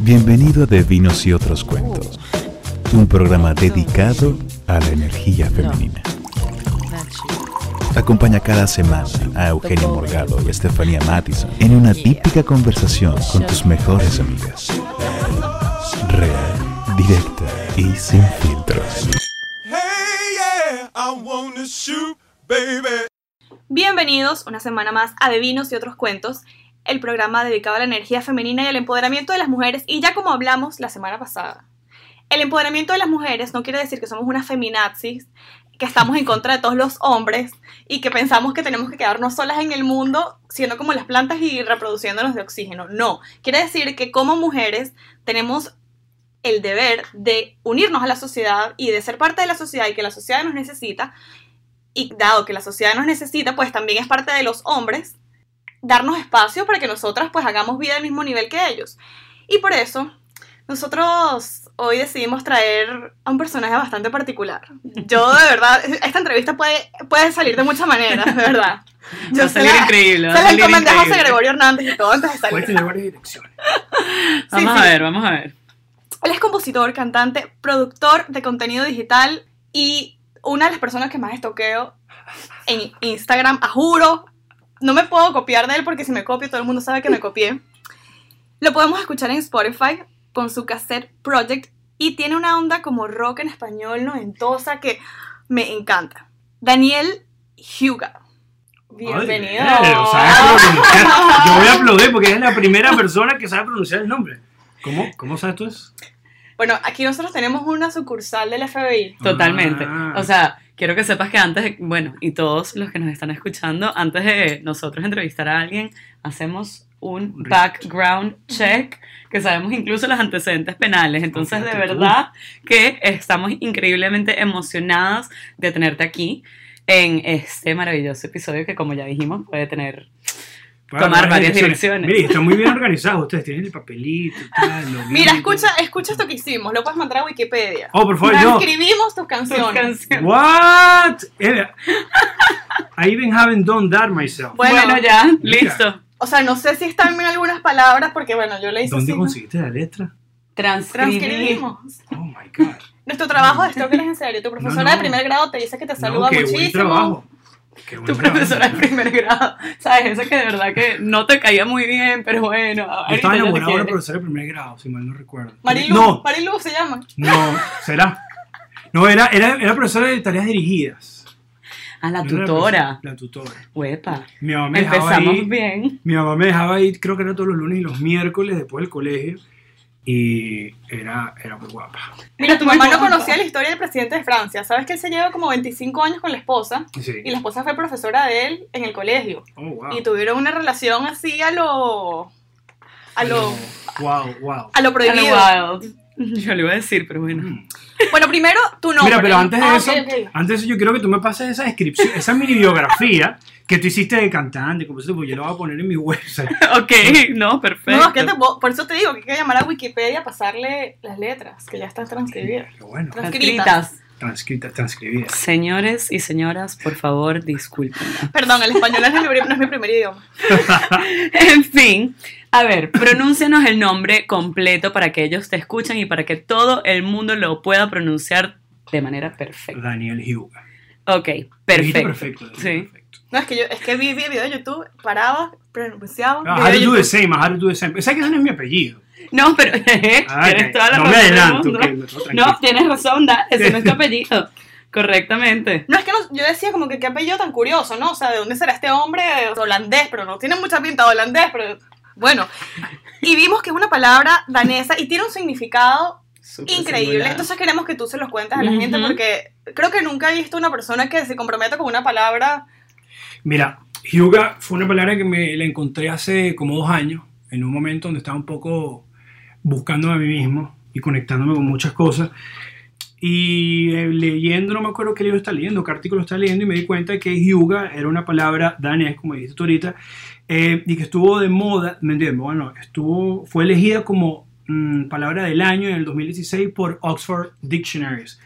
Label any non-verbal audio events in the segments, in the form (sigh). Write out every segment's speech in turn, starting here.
Bienvenido a De Vinos y otros cuentos, un programa dedicado a la energía femenina. Acompaña cada semana a Eugenio Morgado y Estefanía Mattison en una típica conversación con tus mejores amigas. Real, directa y sin filtros. Hey, yeah, I wanna shoot, baby. Bienvenidos una semana más a De Vinos y otros cuentos, el programa dedicado a la energía femenina y al empoderamiento de las mujeres. Y ya como hablamos la semana pasada, el empoderamiento de las mujeres no quiere decir que somos unas feminazis, que estamos en contra de todos los hombres y que pensamos que tenemos que quedarnos solas en el mundo siendo como las plantas y reproduciéndonos de oxígeno. No, quiere decir que como mujeres tenemos el deber de unirnos a la sociedad y de ser parte de la sociedad y que la sociedad nos necesita. Y dado que la sociedad nos necesita, pues también es parte de los hombres darnos espacio para que nosotras pues hagamos vida al mismo nivel que ellos. Y por eso nosotros hoy decidimos traer a un personaje bastante particular. Yo de verdad, esta entrevista puede, puede salir de muchas maneras, de verdad. (laughs) Yo Va a salir la- increíble, va Se la encomendé a José. Gregorio Hernández y todo antes de Puede salir. tener varias direcciones. (laughs) Vamos sí. a ver, vamos a ver. Él es compositor, cantante, productor de contenido digital y una de las personas que más estoqueo en Instagram, a juro. No me puedo copiar de él porque si me copio todo el mundo sabe que me copié. Lo podemos escuchar en Spotify con su cassette Project y tiene una onda como rock en español noventosa que me encanta. Daniel Huga. Bienvenido. O sea, pronunciar. Yo voy a aplaudir porque es la primera persona que sabe pronunciar el nombre. ¿Cómo, cómo sabes tú eso? Bueno, aquí nosotros tenemos una sucursal del FBI. Totalmente. Ah. O sea, quiero que sepas que antes, de- bueno, y todos los que nos están escuchando, antes de nosotros entrevistar a alguien, hacemos un Un background check, que sabemos incluso los antecedentes penales. Entonces, de verdad que estamos increíblemente emocionadas de tenerte aquí en este maravilloso episodio que, como ya dijimos, puede tener Tomar varias direcciones. Mire, está muy bien organizado. Ustedes tienen el papelito y tal. (laughs) Mira, escucha, escucha esto que hicimos. Lo puedes mandar a Wikipedia. Oh, por favor, no. Transcribimos tus tus canciones. canciones. What? Eh, I even haven't done that myself. Bueno, Bueno, ya, mira. listo. O sea, no sé si están bien algunas palabras porque, bueno, yo le hice ¿Dónde así, ¿no? conseguiste la letra? Transcribimos. Oh my God. Nuestro trabajo de Stoker es en serio. Tu profesora No, no. de primer grado te dice que te saluda no, qué muchísimo. buen trabajo. Tu profesora de primer grado, ¿sabes? Esa que de verdad que no te caía muy bien, pero bueno, Yo estaba enamorado de una profesora de primer grado, si mal no recuerdo. Marilu, No, Marilu se llama. no, será. No, era, era, era profesora de tareas dirigidas. A la No tutora. La tutora. Huepa. Mi mamá me dejaba Empezamos ir, bien. Mi mamá me dejaba ir, creo que era todos los lunes y los miércoles después del colegio. Y era, era muy guapa. Mira, tu mamá no (laughs) conocía la historia del presidente de Francia. Sabes que él se lleva como 25 años con la esposa Sí. y la esposa fue profesora de él en el colegio. Oh, wow. Y tuvieron una relación así a lo. a lo. Wow, wow. a lo A prohibido. lo wild. Yo le iba a decir, pero bueno. Mm. Bueno, primero tu nombre. Mira, pero antes de Ah, eso, antes de eso yo quiero que tú me pases esa descripción, esa (laughs) mini biografía que tú hiciste de cantante, como eso, pues yo lo voy a poner en mi website. (laughs) Ok, no, perfecto. No, es que te por eso te digo que hay que llamar a Wikipedia a pasarle las letras, que ya están transcribidas. Qué bueno. Transcritas. Transcritas, transcribidas. Señores y señoras, por favor, disculpen. Perdón, el español no es, mi, no es mi primer idioma. (laughs) En fin, a ver, pronúncianos el nombre completo para que ellos te escuchen y para que todo el mundo lo pueda pronunciar de manera perfecta. Daniel Huga. Ok, perfecto. perfecto. Sí. perfecto. No, es que yo es que vi, vi el video de YouTube, paraba, pronunciaba. Ah, video how to do the same, how to do the same. ¿Sabes que ese no es mi apellido? No, pero (laughs) Ah, tienes toda la no me razón del mundo. que. No, tienes razón, da, ese no es tu (laughs) apellido. Correctamente. No, es que no- yo decía como que qué apellido tan curioso, ¿no? O sea, ¿de dónde será este hombre holandés? Pero no tiene mucha pinta de holandés, pero bueno. Y vimos que es una palabra danesa y tiene un significado increíble. singular. Entonces queremos que tú se los cuentes a la gente porque creo que nunca he visto una persona que se comprometa con una palabra. Mira, Hyuga fue una palabra que me la encontré hace como dos años, en un momento donde estaba un poco buscándome a mí mismo y conectándome con muchas cosas. Y eh, leyendo, no me acuerdo qué libro está leyendo, qué artículo está leyendo, y me di cuenta que Hyuga era una palabra danés, como dijiste tú ahorita, eh, y que estuvo de moda, ¿me entiendes? Bueno, estuvo, fue elegida como mm, palabra del año en el 2016 por Oxford Dictionaries.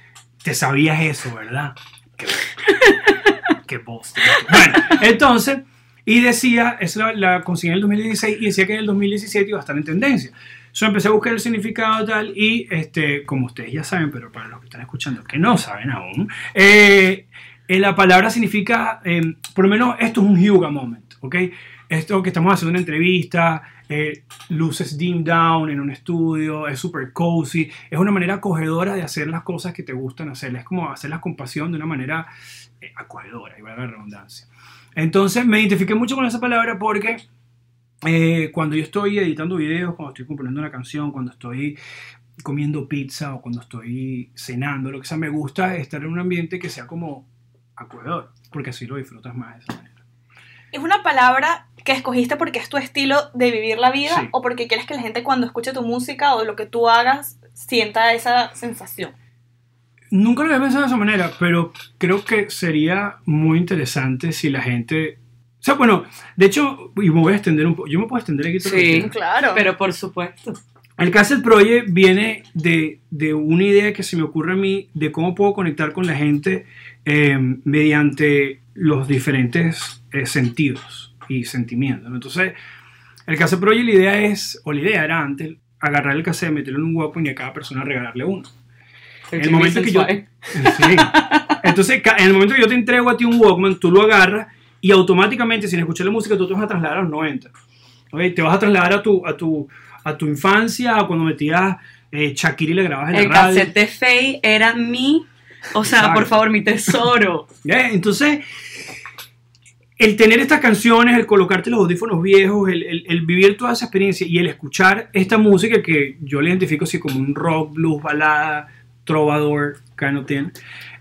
Te sabías eso, ¿verdad? Qué, (laughs) qué. Bueno, entonces, Y decía, esa la, la conseguí en el 2016 y decía que en el 2017 iba a estar en tendencia. Yo empecé a buscar el significado tal y, este, como ustedes ya saben, pero para los que están escuchando que no saben aún, eh, eh, la palabra significa, eh, por lo menos esto es un Hyuga moment, ¿ok? Esto que estamos haciendo una entrevista, eh, luces dim down en un estudio, es súper cozy, es una manera acogedora de hacer las cosas que te gustan hacer, es como hacerlas con pasión de una manera eh, acogedora, y valga la redundancia. Entonces me identifiqué mucho con esa palabra porque eh, cuando yo estoy editando videos, cuando estoy componiendo una canción, cuando estoy comiendo pizza o cuando estoy cenando, lo que sea, me gusta estar en un ambiente que sea como acogedor, porque así lo disfrutas más de esa manera. ¿Es una palabra que escogiste porque es tu estilo de vivir la vida Sí. o porque quieres que la gente cuando escuche tu música o lo que tú hagas sienta esa sensación? Nunca lo había pensado de esa manera, pero creo que sería muy interesante si la gente... O sea, bueno, de hecho, y me voy a extender un poco, yo me puedo extender aquí. Sí. Claro. Pero por supuesto. El Cassette Project viene de, de una idea que se me ocurre a mí de cómo puedo conectar con la gente eh, mediante los diferentes eh, sentidos y sentimientos. ¿no? Entonces, el Cassette Project, la idea es, o la idea era antes, agarrar el cassette, meterlo en un Walkman y a cada persona regalarle uno. En el momento que yo... Sí. Entonces, en el momento que yo te entrego a ti un Walkman, tú lo agarras y automáticamente, sin escuchar la música, tú te vas a trasladar a los 90. ¿ok? Te vas a trasladar a tu, a tu, a tu infancia, a cuando metías eh, Shakira y le grababas en El la radio. cassette de Faye era mi, o sea, Exacto. por favor, mi tesoro. ¿Ya? (laughs) Entonces, el tener estas canciones, el colocarte los audífonos viejos, el, el- el vivir toda esa experiencia y el escuchar esta música que yo le identifico así como un rock, blues, balada, trovador, kind of thing,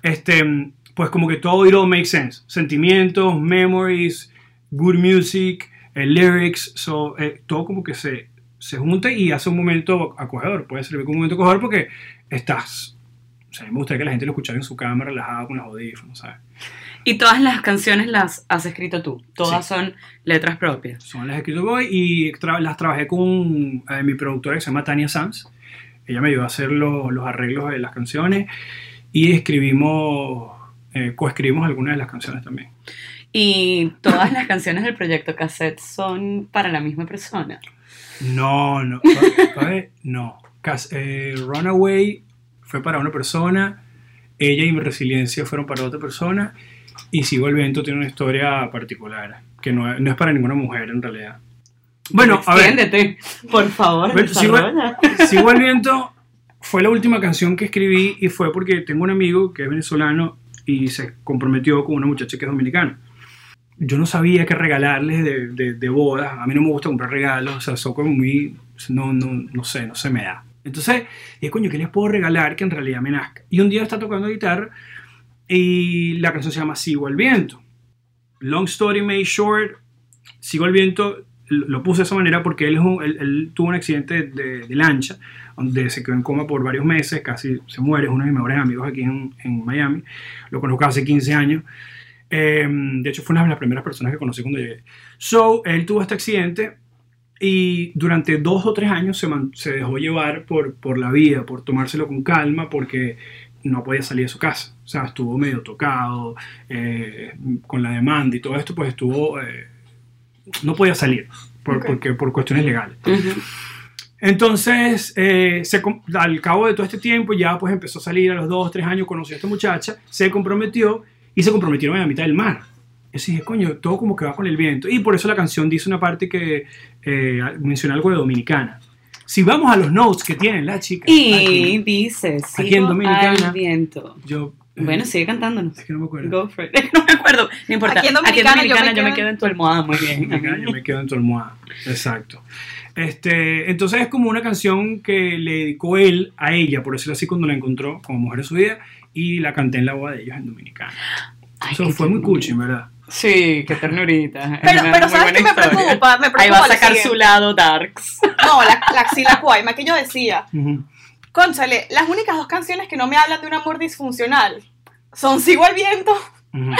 este, pues como que todo it all makes sense. Sentimientos, memories, good music, eh, lyrics, so, eh, todo como que se, se junta y hace un momento acogedor. Puede servir como un momento acogedor porque estás... O sea, a mí me gustaría que la gente lo escuchara en su cama, relajado con los audífonos, ¿sabes? Y todas las canciones las has escrito tú. Todas Sí. son letras propias. Son las escrito Boy y tra- las trabajé con eh, mi productora que se llama Tania Sanz. Ella me ayudó a hacer lo- los arreglos de las canciones y escribimos, eh, coescribimos algunas de las canciones también. Y todas las canciones del proyecto cassette son para la misma persona. No, no, pa- no. Cas- eh, Runaway fue para una persona, ella y mi resiliencia fueron para otra persona y Sigo el Viento tiene una historia particular que no, no es para ninguna mujer en realidad. Bueno, a ver. Extiéndete, por favor. Sigo el viento fue la última canción que escribí y fue porque tengo un amigo que es venezolano y se comprometió con una muchacha que es dominicana. Yo no sabía qué regalarles de, de, de bodas. A mí no me gusta comprar regalos. O sea, soy como muy... No, no, no sé, no se me da. Entonces, dije, coño, ¿qué les puedo regalar que en realidad me nazca? Y un día está tocando guitarra y la canción se llama Sigo el viento. Long story made short, Sigo el viento lo puse de esa manera porque él, él- él tuvo un accidente de, de lancha donde se quedó en coma por varios meses, casi se muere, es uno de mis mejores amigos aquí en, en Miami, lo conozco hace 15 años, Eh, de hecho fue una de las primeras personas que conocí cuando llegué. So, él tuvo este accidente y durante dos o tres años se, man- se dejó llevar por, por la vida, por tomárselo con calma, porque no podía salir de su casa. O sea, estuvo medio tocado eh, con la demanda y todo esto, pues estuvo... eh, no podía salir por, Ok. porque, por cuestiones legales. Ujú. Entonces, eh, se al cabo de todo este tiempo, ya pues empezó a salir a los dos, tres años, conoció a esta muchacha, se comprometió y se comprometieron en la mitad del mar. Y así dije, coño, todo como que va con el viento. Y por eso la canción dice una parte que eh, menciona algo de dominicana. Si vamos a los notes que tienen la chica. Y aquí, dice, Aquí en sigo Dominicana. al viento. yo. eh, Bueno, sigue cantándonos. Es que no me acuerdo. Go for it. (laughs) No me acuerdo, no importa. Aquí en Dominicana yo me yo me quedo- quedo en tu almohada, muy bien. Dominicana, yo me quedo en tu almohada. Exacto. Este, entonces es como una canción que le dedicó él a ella, por decirlo así, cuando la encontró como mujer de su vida, y la canté en la boda de ellos en Dominicana. Ay, Eso fue muy en verdad. Sí, qué ternurita. Pero, pero ¿sabes qué me preocupa? Me preocupa Ahí va a sacar su lado darks. No, la, la axila cuaima que yo decía. Ujú. Cónchale, las únicas dos canciones que no me hablan de un amor disfuncional son Sigo al viento Ujú.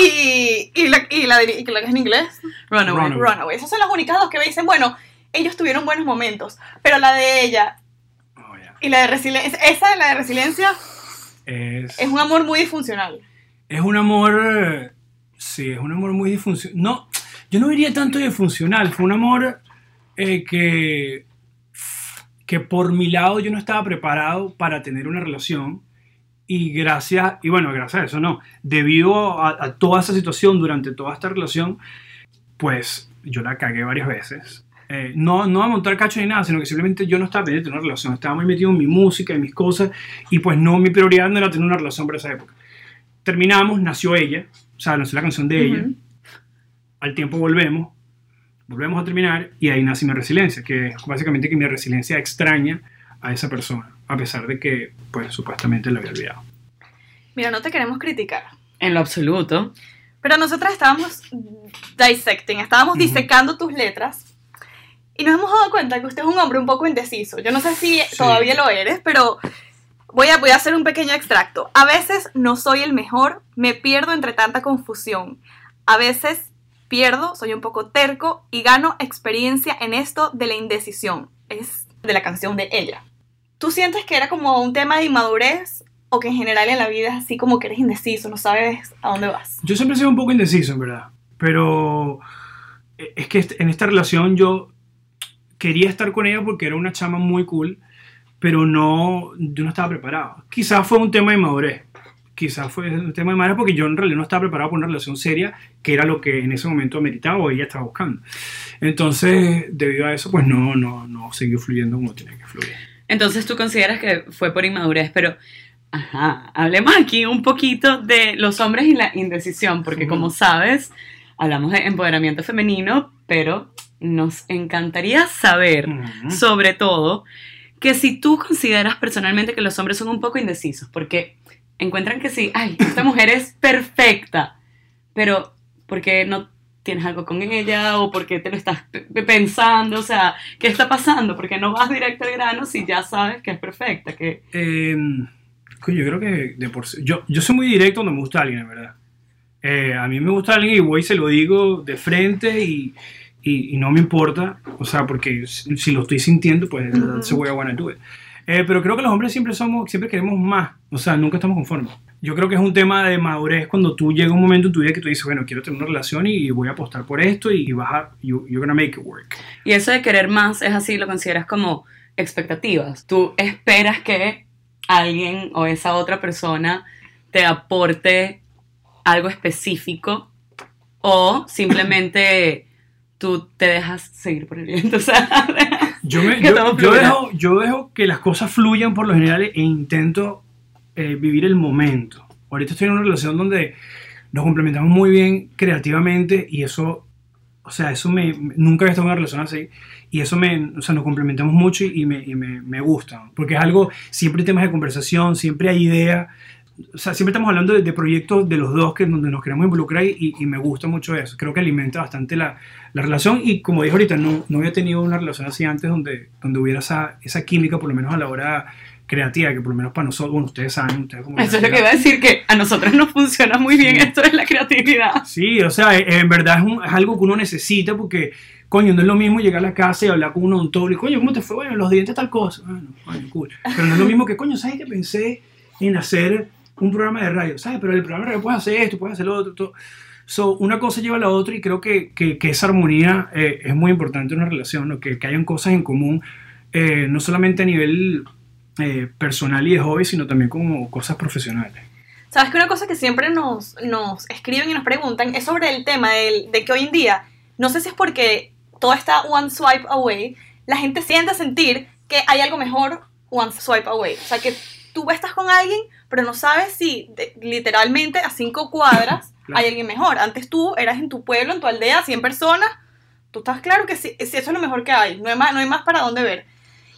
Y, y, la, y, la, de- y la que es en inglés, Runaway. Runaway. Runaway. Esas son las únicas dos que me dicen, bueno, ellos tuvieron buenos momentos, pero la de ella Oh, ya. y la de resiliencia, esa de la de resiliencia es, es un amor muy disfuncional. es un amor. Sí, es un amor muy disfuncional. No, yo no diría tanto disfuncional, fue un amor eh, que, que por mi lado yo no estaba preparado para tener una relación y gracias, y bueno, gracias a eso no, debido a, a toda esa situación durante toda esta relación, pues yo la cagué varias veces. Eh, no, no a montar cacho ni nada, sino que simplemente yo no estaba pendiente de una relación, estaba muy metido en mi música, en mis cosas, y pues no, mi prioridad no era tener una relación para esa época. Terminamos, nació ella, o sea, nació la canción de ella, Ujú. al tiempo volvemos, volvemos a terminar, y ahí nace mi resiliencia, que es básicamente que mi resiliencia extraña a esa persona, a pesar de que, pues, supuestamente la había olvidado. Mira, no te queremos criticar. En lo absoluto. Pero nosotras estábamos dissecting, estábamos Ujú. disecando tus letras y nos hemos dado cuenta que usted es un hombre un poco indeciso. Yo no sé si Sí. todavía lo eres, pero voy a, voy a hacer un pequeño extracto. A veces no soy el mejor, me pierdo entre tanta confusión. A veces pierdo, soy un poco terco y gano experiencia en esto de la indecisión. Es de la canción de ella. ¿Tú sientes que era como un tema de inmadurez o que en general en la vida es así como que eres indeciso, no sabes a dónde vas? Yo siempre he sido un poco indeciso, en verdad. Pero eh, es que en esta relación yo quería estar con ella porque era una chama muy cool, pero no, yo no estaba preparado. Quizás fue un tema de madurez. Quizás fue un tema de madurez porque yo en realidad no estaba preparado para una relación seria, que era lo que en ese momento ameritaba o ella estaba buscando. Entonces, debido a eso, pues no, no, no siguió fluyendo como tenía que fluir. Entonces tú consideras que fue por inmadurez, pero, ajá, hablemos aquí un poquito de los hombres y la indecisión, porque como sabes, hablamos de empoderamiento femenino, pero nos encantaría saber, sobre todo, que si tú consideras personalmente que los hombres son un poco indecisos, porque encuentran que sí, ay, esta mujer es perfecta, pero porque no tienes algo con ella o porque te lo estás pensando, o sea, ¿qué está pasando? Porque no vas directo al grano si ya sabes que es perfecta, que Eh, yo creo que de por yo, yo soy muy directo cuando me gusta alguien, en verdad. Eh, a mí me gusta alguien y voy y se lo digo de frente y, y- y no me importa. O sea, porque si, si lo estoy sintiendo, pues Ujú. that's the way I wanna do it. Eh, pero creo que los hombres siempre somos, siempre queremos más. O sea, nunca estamos conformes. Yo creo que es un tema de madurez cuando tú llega un momento en tu vida que tú dices, bueno, quiero tener una relación y voy a apostar por esto y vas a, you- you're gonna make it work. Y eso de querer más es así, lo consideras como expectativas. Tú esperas que alguien o esa otra persona te aporte algo específico o simplemente tú te dejas seguir por el viento. (laughs) O sea, Yo, me- (laughs) yo- yo dejo, yo dejo que las cosas fluyan por lo general e intento eh, vivir el momento. Ahorita estoy en una relación donde nos complementamos muy bien creativamente y eso, o sea, eso me, nunca había estado en una relación así y eso me, o sea, nos complementamos mucho y, me, y me, me gusta, porque es algo, siempre hay temas de conversación, siempre hay ideas, o sea, siempre estamos hablando de, de proyectos de los dos que donde nos queremos involucrar y, y- me gusta mucho eso. Creo que alimenta bastante la, la relación y como dije ahorita, no, no había tenido una relación así antes donde, donde hubiera esa, esa química, por lo menos a la hora creativa, que por lo menos para nosotros, bueno, ustedes saben, ustedes como eso es lo que iba a decir, que a nosotros nos funciona muy bien Sí. esto de la creatividad. Sí, o sea, eh, en verdad es, un- es algo que uno necesita porque, coño, no es lo mismo llegar a la casa y hablar con un odontólogo y, coño, ¿cómo te fue? Bueno, los dientes tal cosa. Bueno, coño, cool. Pero no es lo mismo que, coño, ¿sabes que pensé en hacer un programa de radio? ¿Sabes? Pero el programa de radio puedes hacer esto, puedes hacer lo otro, todo. So, una cosa lleva a la otra y creo que, que- que esa armonía eh, es muy importante en una relación, ¿no? que, que hayan cosas en común, eh, no solamente a nivel eh, personal y de hobby, sino también como cosas profesionales. Sabes que una cosa que siempre nos, nos escriben y nos preguntan es sobre el tema del- de que hoy en día, no sé si es porque todo está one swipe away, la gente siente sentir que hay algo mejor one swipe away. O sea, que tú estás con alguien, pero no sabes si de- literalmente a cinco cuadras (laughs) Claro. hay alguien mejor. Antes tú eras en tu pueblo, en tu aldea, 100 personas, tú estás claro que sí, sí, eso es lo mejor que hay, no hay más, no hay más para dónde ver.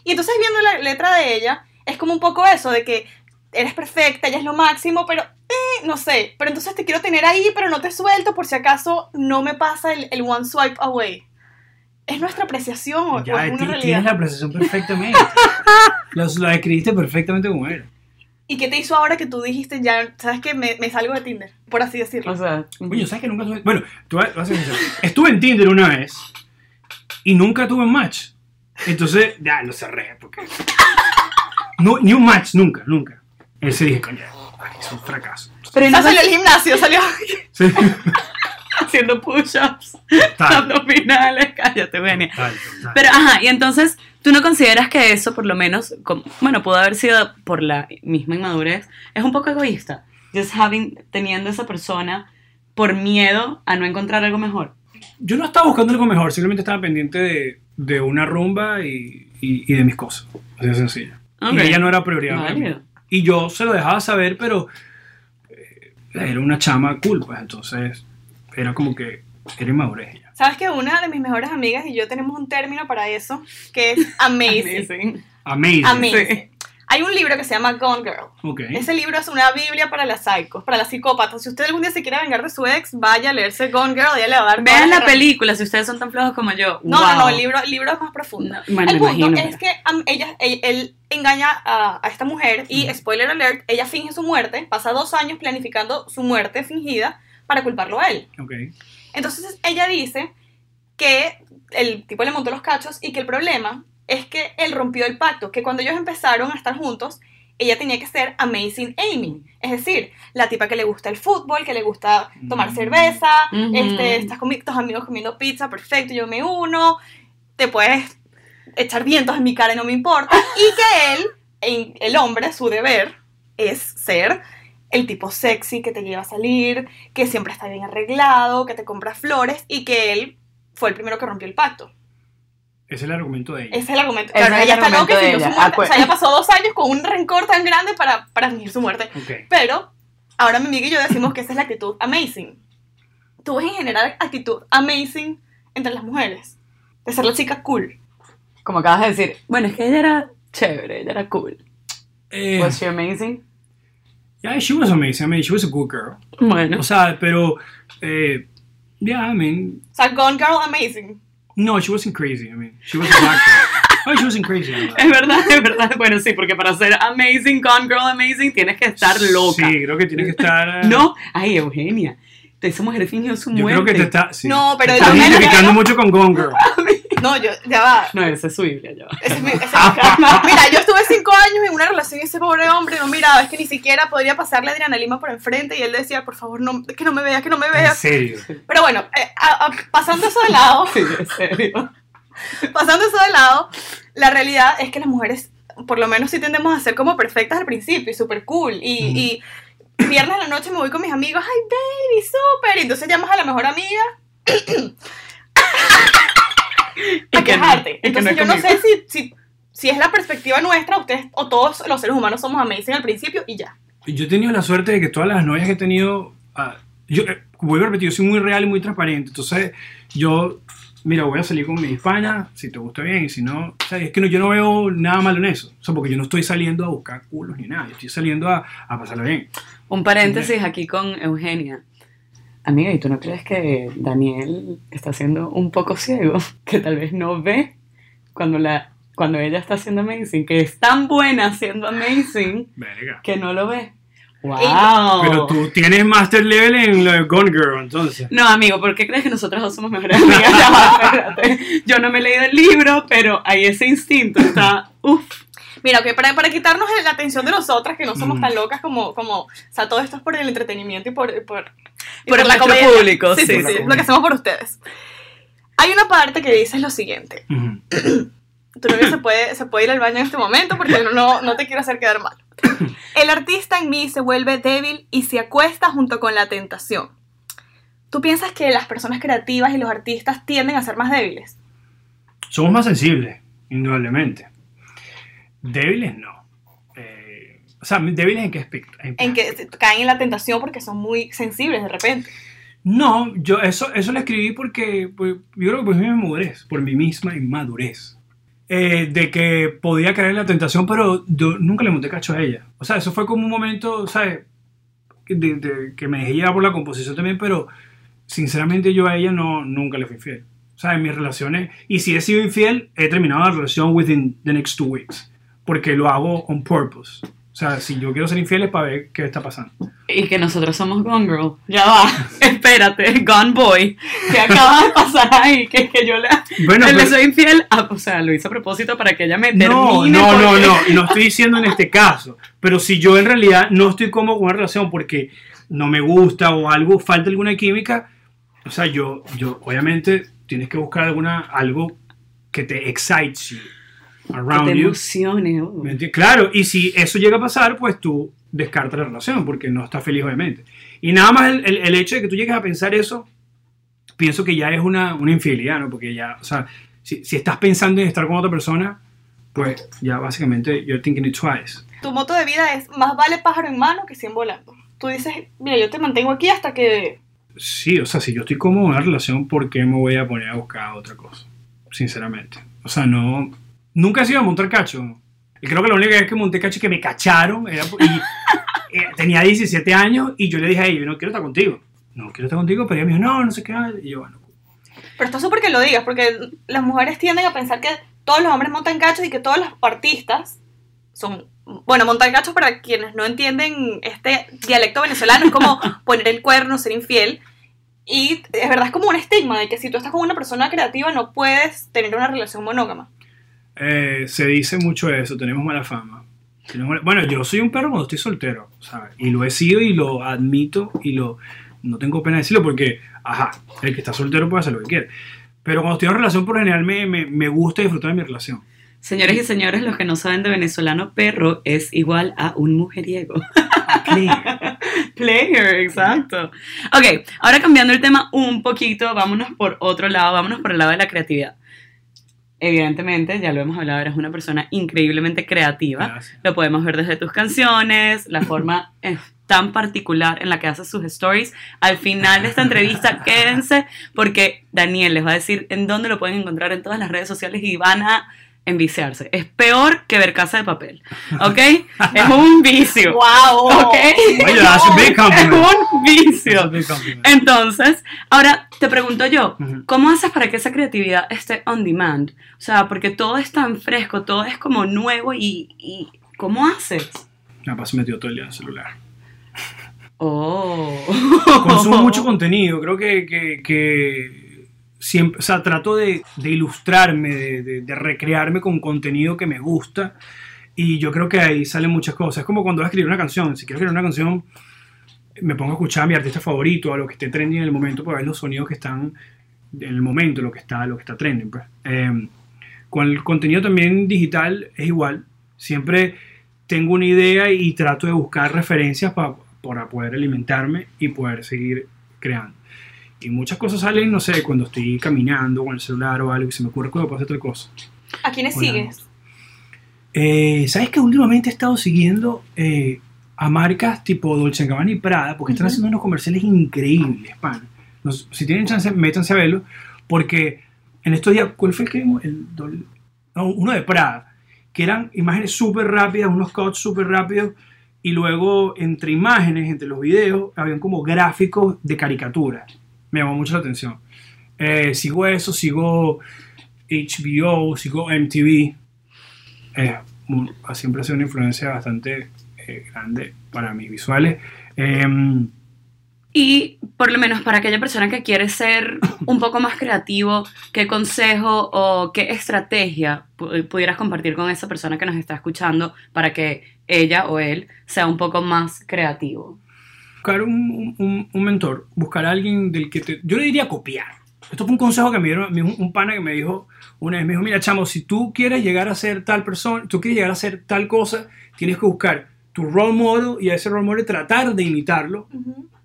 Y entonces viendo la letra de ella, es como un poco eso, de que eres perfecta, ella es lo máximo, pero eh, no sé, pero entonces te quiero tener ahí, pero no te suelto por si acaso no me pasa el, el one swipe away. ¿Es nuestra apreciación o, o Ya, es una realidad? tienes la apreciación perfectamente. (laughs) Los- la describiste perfectamente como era. ¿Y qué te hizo ahora que tú dijiste ya, sabes que me, me salgo de Tinder, por así decirlo? O sea, Oye, ¿sabes que nunca tuve... Bueno, tú vas a. Estuve en Tinder una vez y nunca tuve un match. Entonces, ya, lo cerré porque... No, ni un match, nunca, nunca. Ese dije, coño, es un fracaso. pero O no salió al gimnasio, salió... Sí. (laughs) haciendo push-ups, (laughs) abdominales, cállate, total. Pero, ajá, y entonces, ¿tú no consideras que eso, por lo menos, como- bueno, pudo haber sido por la misma inmadurez, es un poco egoísta? Just having, teniendo esa persona por miedo a no encontrar algo mejor. Yo no estaba buscando algo mejor, simplemente estaba pendiente de, de una rumba y, y- y de mis cosas. Así de sencillo. Ok. Y ella no era prioridad. Válido. Y yo se lo dejaba saber, pero eh, era una chama cool, pues entonces era como que era inmadurez. ya. ¿Sabes que una de mis mejores amigas y yo tenemos un término para eso que es (laughs) amazing? Amazing. Amazing. Sí. Hay un libro que se llama Gone Girl. Ok. Ese libro es una biblia para las psicos, para las psicópatas. Si usted algún día se quiere vengar de su ex, vaya a leerse Gone Girl, ella le va a dar Vean la película si ustedes son tan flojos como yo. No, no, no, Wow. el libro, el libro es más profundo. No, bueno, el punto imagino, es que am, ella, él, él engaña a, a esta mujer y, spoiler alert, ella finge su muerte, pasa dos años planificando su muerte fingida para culparlo a él. Ok. Entonces ella dice que el tipo le montó los cachos y que el problema es que él rompió el pacto, que cuando ellos empezaron a estar juntos, ella tenía que ser Amazing Amy, es decir, la tipa que le gusta el fútbol, que le gusta tomar Mm. cerveza, este, estás con tus amigos comiendo pizza, perfecto, yo me uno, te puedes echar vientos en mi cara y no me importa, y que él, en- el hombre, su deber es ser el tipo sexy que te lleva a salir, que siempre está bien arreglado, que te compra flores y que él fue el primero que rompió el pacto. Ese es el argumento de ella. Ese es el argumento. Claro, es el ella está loca y su muerte. Ah, pues. O sea, ella pasó dos años con un rencor tan grande para, para fingir su muerte. Pero ahora mi amiga y yo decimos que esa es la actitud amazing. Tú ves en general actitud amazing entre las mujeres. De ser la chica cool. Como acabas de decir, bueno, es que ella era chévere, ella era cool. Eh, Was she amazing? Yeah, she was amazing. I mean, she was a good girl. Bueno. O sea, pero. Eh, yeah, I mean. O sea, Gone Girl amazing. No, she wasn't crazy. I mean, she was a black girl. (laughs) No, she wasn't crazy. Es verdad, es verdad. Bueno, sí, porque para ser amazing, gone girl amazing, tienes que estar loca. Sí, creo que tiene que estar. No, ay, Eugenia. Esa mujer fingió su Yo muerte. creo que te está. sí. No, pero Te yo estás identificando mucho con Gone Girl. (laughs) (laughs) No, yo, ya va. No, esa es su Biblia, ya va. Ese es mi- ese es mi- mira, yo estuve cinco años en una relación y ese pobre hombre no miraba, es que ni siquiera podría pasarle a Adriana Lima por enfrente y él decía, por favor, no, que no me vea, que no me En vea. serio. Pero bueno, eh, a- a- pasando eso de lado, (laughs) Sí, en serio. (laughs) pasando eso de lado, la realidad es que las mujeres, por lo menos sí tendemos a ser como perfectas al principio y súper cool. Y, y viernes a la noche me voy con mis amigos, ay, baby, súper. Y entonces llamas a la mejor amiga (clears throat) Y a que no- quejarte. que Entonces es yo no sé si, si, si es la perspectiva nuestra, ustedes o todos los seres humanos somos amazing al principio y ya. Yo he tenido la suerte de que todas las novias que he tenido. ah, yo, eh, vuelvo a repetir, yo soy muy real y muy transparente. Entonces, yo. Mira, voy a salir con mi hispana, si te gusta bien, y si no, o sea, es que no, yo no veo nada malo en eso. O sea, porque yo no estoy saliendo a buscar culos ni nada, yo estoy saliendo a, a pasarlo bien. Un paréntesis aquí con Eugenia. Amiga, ¿y tú no crees que Daniel está siendo un poco ciego? (laughs) Que tal vez no ve cuando, la, cuando ella está haciendo amazing, que es tan buena haciendo amazing Verga. que no lo ve. ¡Wow! Pero tú tienes master level en lo de Gone Girl, entonces. No, amigo, ¿por qué crees que nosotros dos somos mejores amigas? (laughs) Ya va, espérate. Yo no me he leído el libro, pero ahí ese instinto está. Uf. Mira, ok, para, para quitarnos la atención de nosotras, que no somos Mm. tan locas como, como, o sea, todo esto es por el entretenimiento y por, y por, y Por la nuestro comedia. público, sí, sí, sí, por sí, lo que hacemos por ustedes. Hay una parte que dice lo siguiente. Ujú. (clears throat) Tu novio se puede, se puede ir al baño en este momento porque no, no te quiero hacer quedar mal. (clears throat) El artista en mí se vuelve débil y se acuesta junto con la tentación. ¿Tú piensas que las personas creativas y los artistas tienden a ser más débiles? Somos más sensibles, indudablemente. Débiles no. Eh, o sea, débiles en qué aspecto. En que se- caen en la tentación porque son muy sensibles de repente. No, yo eso, eso lo escribí porque pues, yo creo que por mi madurez, por mi misma inmadurez. Eh, de que podía caer en la tentación, pero yo nunca le monté cacho a ella. O sea, eso fue como un momento, ¿sabes? De, de- que me dejé llevar por la composición también, pero sinceramente yo a ella no, nunca le fui infiel. O sea, en mis relaciones, y si he sido infiel, he terminado la relación within the next two weeks, porque lo hago on purpose. O sea, si yo quiero ser infiel es para ver qué está pasando. Y que nosotros somos Gone Girl. Ya va. (laughs) Espérate, Gone Boy. ¿Qué acaba de pasar ahí? Que, que yo le, Bueno, le pero- soy infiel. Ah, o sea, lo hice a propósito para que ella me No, termine. no, no, porque- no, (laughs) no estoy diciendo en este caso, pero si yo en realidad no estoy cómodo con una relación porque no me gusta o algo, falta alguna química, o sea, yo, yo, obviamente, tienes que buscar alguna, algo que te excites you Que around te you. emocione. oh. Claro, y si eso llega a pasar, pues tú descartas la relación porque no estás feliz, obviamente. Y nada más el, el- el hecho de que tú llegues a pensar eso, pienso que ya es una, una infidelidad, ¿no? Porque ya, o sea, si, si estás pensando en estar con otra persona, pues ya básicamente you're thinking it twice. Tu moto de vida es más vale pájaro en mano que 100 volando. Tú dices, mira, yo te mantengo aquí hasta que... Sí, o sea, si yo estoy cómodo en una relación, ¿por qué me voy a poner a buscar otra cosa? Sinceramente. O sea, no. Nunca he sido a montar cacho. Y creo que la única vez que monté cacho es que me cacharon. era por- y, (laughs) eh, tenía 17 años y yo le dije a ella, yo no quiero estar contigo. No quiero estar contigo, pero ella me dijo, no, no sé qué. Y yo, bueno. Pero está súper que lo digas, porque las mujeres tienden a pensar que todos los hombres montan cachos y que todos los artistas son... Bueno, montar cachos para quienes no entienden este dialecto venezolano es como (laughs) poner el cuerno, ser infiel. Y es verdad, es como un estigma de que si tú estás con una persona creativa no puedes tener una relación monógama. Eh, se dice mucho eso, tenemos mala fama. Tenemos mala- Bueno, yo soy un perro cuando estoy soltero, ¿sabes? Y lo he sido y lo admito y lo no tengo pena de decirlo porque, ajá, el que está soltero puede hacer lo que quiere. Pero cuando estoy en relación, por general me, me, me gusta disfrutar de mi relación. Señores y señores, los que no saben de venezolano, perro es igual a un mujeriego. (laughs) Player, exacto. Ok, ahora cambiando el tema un poquito, vámonos por otro lado, vámonos por el lado de la creatividad. Evidentemente, ya lo hemos hablado, eres una persona increíblemente creativa. Gracias. Lo podemos ver desde tus canciones, la forma (laughs) eh, tan particular en la que haces sus stories. Al final de esta entrevista, (laughs) quédense porque Daniel les va a decir en dónde lo pueden encontrar en todas las redes sociales y van a enviciarse. Es peor que ver casa de papel, ¿ok? Es un vicio, (laughs) ¡Wow! ¿ok? Oye, that's a big Es compliment. un That's a vicio. big compliment. Entonces, ahora te pregunto yo. ¿cómo haces para que esa creatividad esté on demand? O sea, porque todo es tan fresco, todo es como nuevo y, y ¿cómo haces? Me paso metido todo el día en el celular. Oh. Consumo mucho (laughs) contenido, creo que, que, que siempre, o sea, trato de, de ilustrarme, de, de- recrearme con contenido que me gusta y yo creo que ahí salen muchas cosas. Es como cuando vas a escribir una canción, si quiero escribir una canción, me pongo a escuchar a mi artista favorito, a lo que esté trending en el momento, para ver los sonidos que están en el momento, lo que está, lo que está trending. Pues. Eh, con el contenido también digital es igual, siempre tengo una idea y trato de buscar referencias pa- para poder alimentarme y poder seguir creando. Y muchas cosas salen, no sé, cuando estoy caminando con el celular o algo y se me ocurre puedo hacer otra cosa. ¿A quiénes Hola. sigues? Eh, ¿Sabes que últimamente he estado siguiendo eh, a marcas tipo Dolce Gabbana y Prada? Porque están Ujú. haciendo unos comerciales increíbles, pan. Si tienen chance, métanse a verlo. Porque en estos días, ¿cuál fue el que vimos? El Dol- no, uno de Prada. Que eran imágenes súper rápidas, unos cuts súper rápidos. Y luego, entre imágenes, entre los videos, habían como gráficos de caricatura. Me llamó mucho la atención. Eh, sigo eso, sigo HBO, sigo MTV eh, mu- siempre ha sido una influencia bastante eh, grande para mis visuales. Em, Y por lo menos para aquella persona que quiere ser un poco más creativo, ¿qué consejo o qué estrategia pu- pudieras compartir con esa persona que nos está escuchando para que ella o él sea un poco más creativo? Buscar un, un- un mentor, buscar a alguien del que te... Yo le diría copiar. Esto fue un consejo que me dieron dijo un pana que me dijo una vez, me dijo, mira chamo, si tú quieres llegar a ser tal persona, tú quieres llegar a ser tal cosa, tienes que buscar tu role model y a ese role model tratar de imitarlo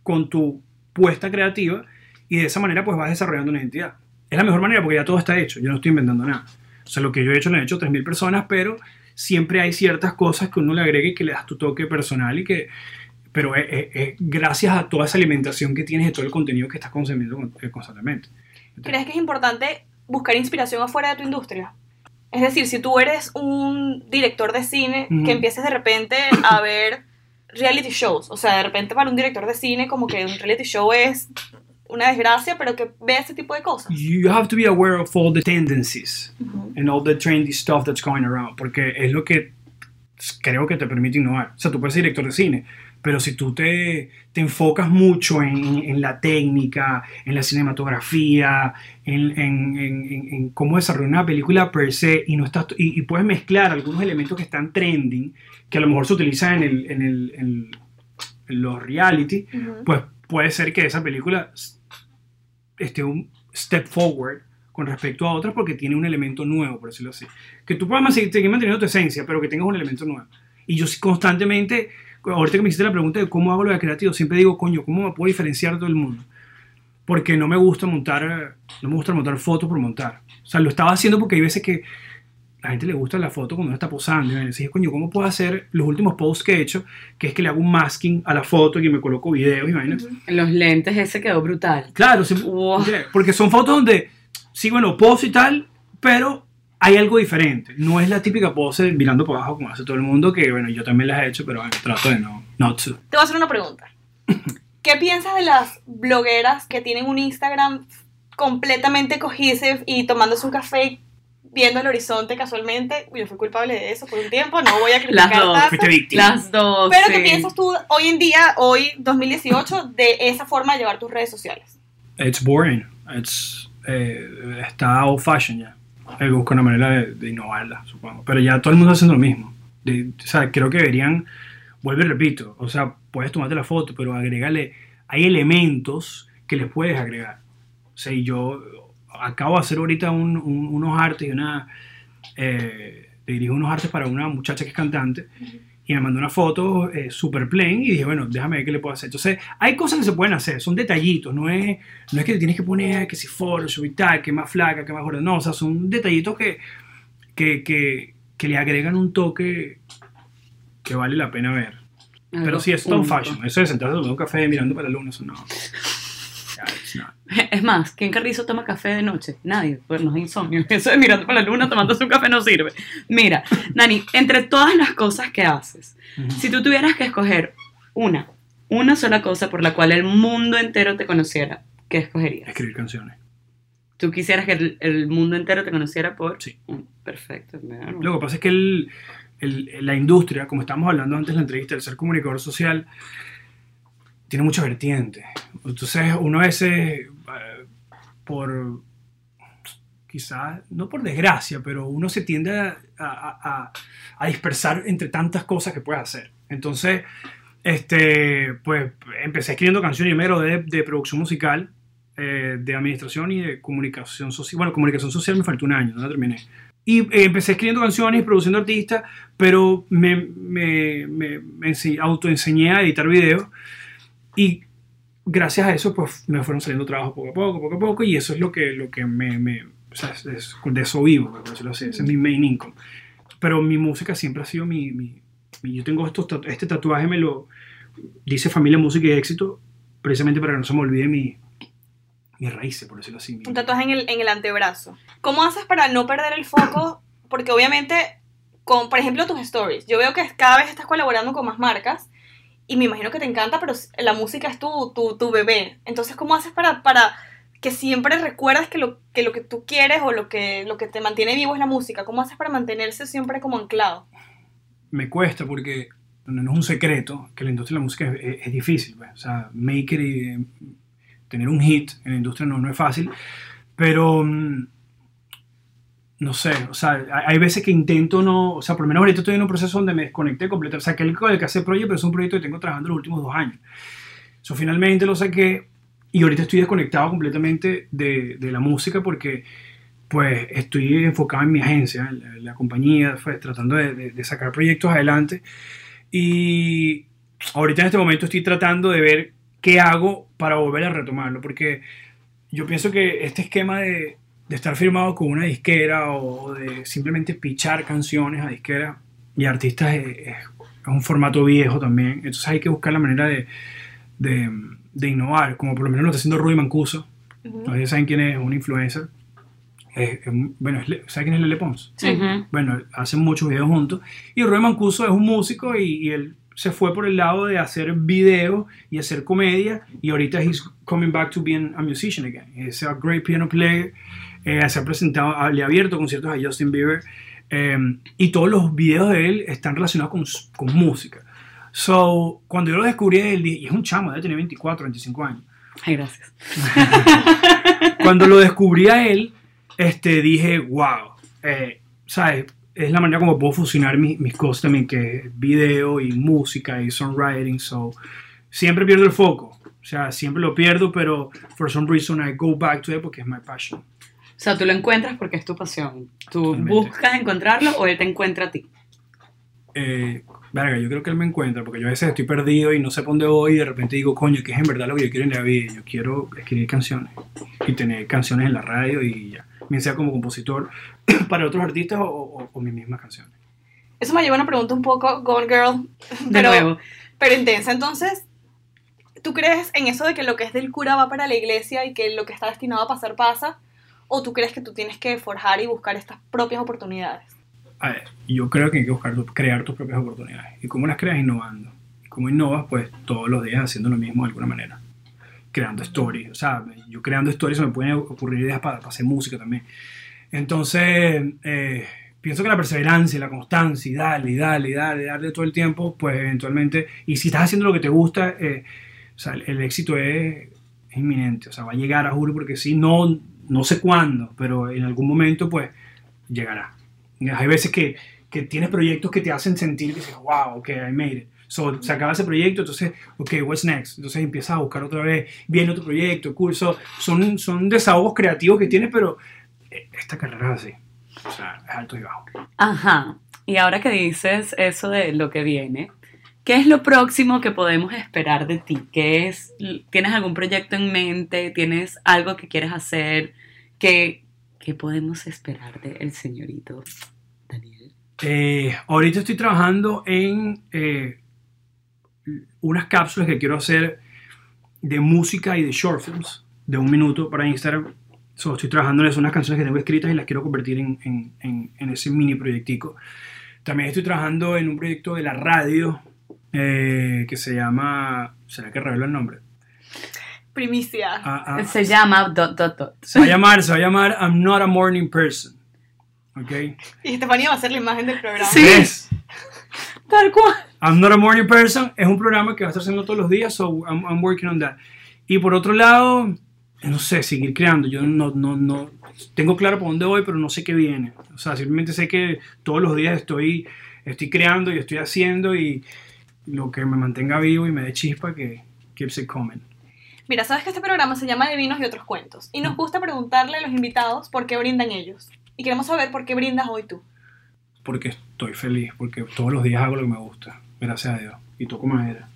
con tu puesta creativa y de esa manera pues vas desarrollando una identidad. Es la mejor manera porque ya todo está hecho, yo no estoy inventando nada. O sea, lo que yo he hecho lo han hecho 3.000 personas, pero siempre hay ciertas cosas que uno le agrega y que le das tu toque personal y que... Pero es, es- es gracias a toda esa alimentación que tienes de todo el contenido que estás consumiendo con- eh, constantemente. ¿Crees que es importante buscar inspiración afuera de tu industria? Es decir, si tú eres un director de cine, Ujú. que empieces de repente a (coughs) ver reality shows. O sea, de repente para un director de cine como que un reality show es una desgracia, pero que ve ese tipo de cosas. You have to be aware of all the tendencies Ujú. and all the trendy stuff that's going around, porque es lo que creo que te permite innovar. O sea, tú puedes ser director de cine, pero si tú te, te enfocas mucho en, en la técnica, en la cinematografía, en, en- en- cómo desarrollar una película per se, y, no estás, y, y puedes mezclar algunos elementos que están trending, que a lo mejor se utilizan en, el, en, el- los reality, Ujú. pues puede ser que esa película este, un step forward con respecto a otras porque tiene un elemento nuevo, por decirlo así. Que tú puedas seguir manteniendo tu esencia, pero que tengas un elemento nuevo. Y yo constantemente, ahorita que me hiciste la pregunta de cómo hago lo de creativo, siempre digo, coño, ¿cómo me puedo diferenciar todo el mundo? Porque no me gusta montar, no me gusta montar fotos por montar. O sea, lo estaba haciendo porque hay veces que a la gente le gusta la foto cuando uno está posando. Y me decía, coño, ¿cómo puedo hacer los últimos posts que he hecho? Que es que le hago un masking a la foto y me coloco videos vainas. Los lentes, ese quedó brutal. Claro, sí, Wow. porque son fotos donde, sí, bueno, pose y tal, pero hay algo diferente. No es la típica pose mirando por abajo como hace todo el mundo, que bueno, yo también las he hecho, pero bueno, trato de no, not to. Te voy a hacer una pregunta. (clears throat) ¿Qué piensas de las blogueras que tienen un Instagram completamente cohesive y tomándose un café viendo el horizonte casualmente? Yo fui culpable de eso por un tiempo, no voy a criticar Las dos. Fuiste víctima. Las dos. Pero sí. ¿qué piensas tú hoy en día, hoy 2018, de esa forma de llevar tus redes sociales? It's boring. It's, eh, está old fashion ya. Eh, busco una manera de, de innovarla, supongo. Pero ya todo el mundo haciendo lo mismo. De- o sea, creo que deberían, vuelvo y repito, o sea, puedes tomarte la foto, pero agrégale, hay elementos que les puedes agregar. O sea, y yo acabo de hacer ahorita un- un- unos artes y una, eh, dirijo unos artes para una muchacha que es cantante y me mandó una foto eh, super plain y dije, bueno, déjame ver qué le puedo hacer. Entonces, hay cosas que se pueden hacer, son detallitos, no es, no es que te tienes que poner que si Photoshop y tal, que más flaca, que más gorda, no, o sea, son detallitos que, que, que, que le agregan un toque que vale la pena ver. Algo Pero sí, es único. fashion, eso de sentarse a tomar un café mirando para la luna, eso no. (laughs) Es más, ¿quién Carrizo toma café de noche? Nadie, pues no es insomnio. (laughs) Eso de mirando para la luna tomándose un café no sirve. Mira, Nani, entre todas las cosas que haces, si tú tuvieras que escoger una, una sola cosa por la cual el mundo entero te conociera, ¿qué escogerías? Escribir canciones. ¿Tú quisieras que el, el mundo entero te conociera por...? Sí. Mm, Perfecto. Lo que pasa es que el- el- la industria, como estábamos hablando antes en la entrevista, el ser comunicador social, tiene muchas vertientes. Entonces, uno a veces, por quizás, no por desgracia, pero uno se tiende a, a- a- dispersar entre tantas cosas que puedes hacer. Entonces, este, pues empecé escribiendo canciones primero de, de producción musical, eh, de administración y de comunicación social. Bueno, comunicación social me faltó un año, no la terminé. Y eh, empecé escribiendo canciones, produciendo artistas, pero me, me, me, me ense- autoenseñé a editar videos y gracias a eso pues me fueron saliendo trabajos poco a poco, poco a poco y eso es lo que, lo que me... me o sea, de eso vivo, por decirlo así, es mi main income. Pero mi música siempre ha sido mi... mi- yo tengo estos, este tatuaje, me lo dice familia, música y éxito, precisamente para que no se me olvide mi, mis raíces, por decirlo así. Un tatuaje en el, en el antebrazo. ¿Cómo haces para no perder el foco? Porque obviamente, con, por ejemplo, tus stories, yo veo que cada vez estás colaborando con más marcas y me imagino que te encanta, pero la música es tu, tu, tu bebé. Entonces, ¿cómo haces para, para que siempre recuerdas que lo, que lo que tú quieres o lo que, lo que te mantiene vivo es la música? ¿Cómo haces para mantenerse siempre como anclado? me cuesta porque no es un secreto que la industria de la música es, difícil. pues. O sea, make it y eh, tener un hit en la industria no, no es fácil. Pero mm, no sé, o sea, hay, veces que intento no, o sea, por lo menos ahorita estoy en un proceso donde me desconecté completamente. O sea, que el el que hace proyecto, pero es un proyecto que tengo trabajando los últimos dos años. So, finalmente lo saqué y ahorita estoy desconectado completamente de, de la música porque pues estoy enfocado en mi agencia, en la, la compañía, pues, tratando de, de- de sacar proyectos adelante. Y ahorita en este momento estoy tratando de ver qué hago para volver a retomarlo, porque yo pienso que este esquema de, de estar firmado con una disquera o de simplemente pichar canciones a disquera y artistas es, es- un formato viejo también. Entonces hay que buscar la manera de, de, de innovar, como por lo menos lo está haciendo Rudy Mancuso. Sé si saben quién es, un influencer. Es- bueno, ¿saben quién es Lele Pons? Sí. Ujú. Bueno, hacen muchos videos juntos. Y Roy Mancuso es un músico y, y él se fue por el lado de hacer videos y hacer comedia. Y ahorita he's coming back to being a musician again. Es a great piano player. Eh, se ha presentado, le ha abierto conciertos a Justin Bieber. eh, y todos los videos de él están relacionados con, con música. So, cuando yo lo descubrí, él, dije- y es un chamo, debe tener 24, 25 años Ay, gracias. (laughs) (laughs) cuando lo descubrí a él, este, dije, wow, eh, ¿sabes? Es la manera como puedo fusionar mis, mis cosas también, que es video y música y songwriting, so siempre pierdo el foco. O sea, siempre lo pierdo, pero for some reason I go back to it porque es my passion. O sea, tú lo encuentras porque es tu pasión. Tú Totalmente. buscas encontrarlo o él te encuentra a ti. Eh, verga, yo creo que él me encuentra porque yo a veces estoy perdido y no sé por dónde voy y de repente digo, coño, que es en verdad lo que yo quiero en la vida. Yo quiero escribir canciones y tener canciones en la radio y ya. Bien sea como compositor (clears throat) para otros artistas o, o- o mis mismas canciones. Eso me lleva a una pregunta un poco Gone Girl, De pero, nuevo. pero intensa. Entonces, ¿tú crees en eso de que lo que es del cura va para la iglesia y que lo que está destinado a pasar pasa? ¿O tú crees que tú tienes que forjar y buscar estas propias oportunidades? A ver, yo creo que hay que buscar crear tus propias oportunidades. ¿Y cómo las creas? Innovando. ¿Y cómo innovas? Pues todos los días haciendo lo mismo de alguna manera. Creando stories. O sea, yo creando stories se me pueden ocurrir ideas para, para hacer música también. Entonces, eh, pienso que la perseverancia, y la constancia, y darle, y darle, y darle, y darle todo el tiempo, pues eventualmente, y si estás haciendo lo que te gusta, eh, o sea, el, el éxito es, es inminente. O sea, va a llegar, a juro, porque sí, no, no sé cuándo, pero en algún momento, pues, llegará. Hay veces que, que tienes proyectos que te hacen sentir que dices, wow, ok, I made it. So, se acaba ese proyecto, entonces, ok, what's next? Entonces empiezas a buscar otra vez, viene otro proyecto, curso. Son, son desahogos creativos que tienes, pero eh, esta carrera es así. O sea, es alto y bajo. Ajá. Y ahora que dices eso de lo que viene, ¿qué es lo próximo que podemos esperar de ti? ¿Qué es, ¿Tienes algún proyecto en mente? ¿Tienes algo que quieres hacer? ¿Qué, qué podemos esperar del señorito Daniel? Eh, ahorita estoy trabajando en eh, unas cápsulas que quiero hacer de música y de short films de un minuto para Instagram. So, estoy trabajando en eso, unas canciones que tengo escritas y las quiero convertir en- en- en ese mini proyectico. También estoy trabajando en un proyecto de la radio eh, que se llama... ¿Será que revelo el nombre? Primicia. Ah, ah, Se llama dot, dot, dot. se va a llamar, se va a llamar I'm Not a Morning Person. ¿Ok? Y Estefanía va a ser la imagen del programa. Sí. Tal cual. I'm Not a Morning Person es un programa que va a estar haciendo todos los días, so I'm, I'm working on that. Y por otro lado, no sé, seguir creando. Yo no, no, no, tengo claro por dónde voy, pero no sé qué viene. O sea, simplemente sé que todos los días estoy, estoy creando y estoy haciendo y lo que me mantenga vivo y me dé chispa que keeps it coming. Mira, sabes que este programa se llama De Vinos y otros cuentos. Y nos gusta preguntarle a los invitados por qué brindan ellos. Y queremos saber por qué brindas hoy tú. Porque estoy feliz, porque todos los días hago lo que me gusta, gracias a Dios. Y toco madera.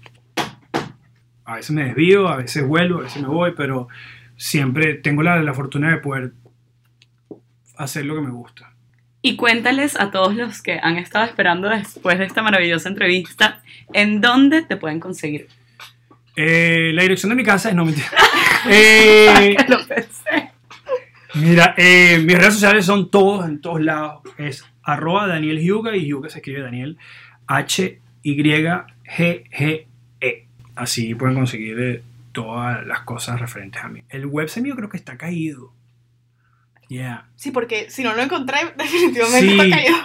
A veces me desvío, a veces vuelvo, a veces me voy, pero siempre tengo la, la fortuna de poder hacer lo que me gusta. Y cuéntales a todos los que han estado esperando después de esta maravillosa entrevista, ¿en dónde te pueden conseguir? Eh, la dirección de mi casa es no mentira. (laughs) Eh, Lo pensé. mira, eh, mis redes sociales son todos, en todos lados. Es arroba Daniel Hyuga y Hyuga se escribe Daniel H-Y-G-G-E. Así pueden conseguir eh, todas las cosas referentes a mí. El website mío creo que está caído. Yeah. Sí, porque si no lo encontré, (laughs) definitivamente Sí. caído.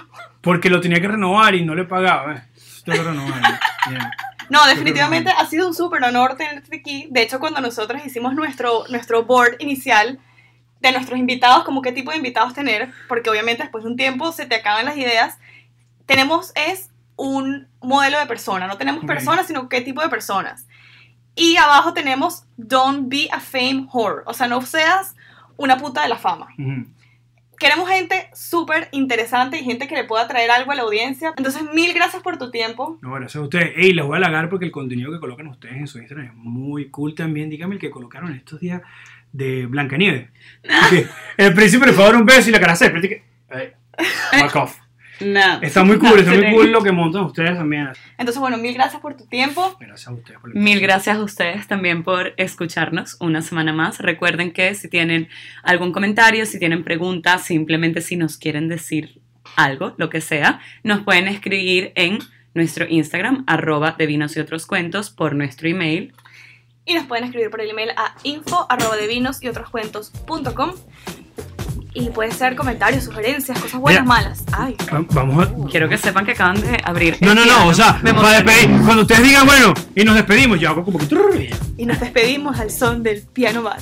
Porque lo tenía que renovar y no le pagaba. eh. Tengo que renovar. (laughs) Yeah. No, definitivamente ha sido un súper honor tenerte aquí. De hecho, cuando nosotros hicimos nuestro, nuestro board inicial de nuestros invitados, como qué tipo de invitados tener, porque obviamente después de un tiempo se te acaban las ideas, tenemos es un modelo de persona, no tenemos Ok. personas, sino qué tipo de personas. Y abajo tenemos Don't be a fame whore, o sea, no seas una puta de la fama. Queremos gente súper interesante y gente que le pueda traer algo a la audiencia. Entonces, mil gracias por tu tiempo. No, gracias a ustedes. Ey, les voy a halagar porque el contenido que colocan ustedes en su Instagram es muy cool también. Dígame el que colocaron estos días de Blancanieves. (laughs) El príncipe le fue a dar un beso y la cara se desprende y que... Ey, fuck off. No. Está muy cool, está muy No, cool lo que montan ustedes también. Entonces, bueno, mil gracias por tu tiempo. Gracias a ustedes por Mil gracias a ustedes también por escucharnos una semana más. Recuerden que si tienen algún comentario, si tienen preguntas, simplemente si nos quieren decir algo, lo que sea, nos pueden escribir en nuestro Instagram, arroba de vinos y otros cuentos, por nuestro email. Y nos pueden escribir por el email a info arroba de vinos y otros cuentos.com. Y puede ser comentarios, sugerencias, cosas buenas, Mira. malas. Ay, Va- Vamos a... Quiero que sepan que acaban de abrir. No, no, no, piano. o sea, Me para despedir, cuando ustedes digan, bueno, y nos despedimos, yo hago como que... y nos despedimos al son del piano bar.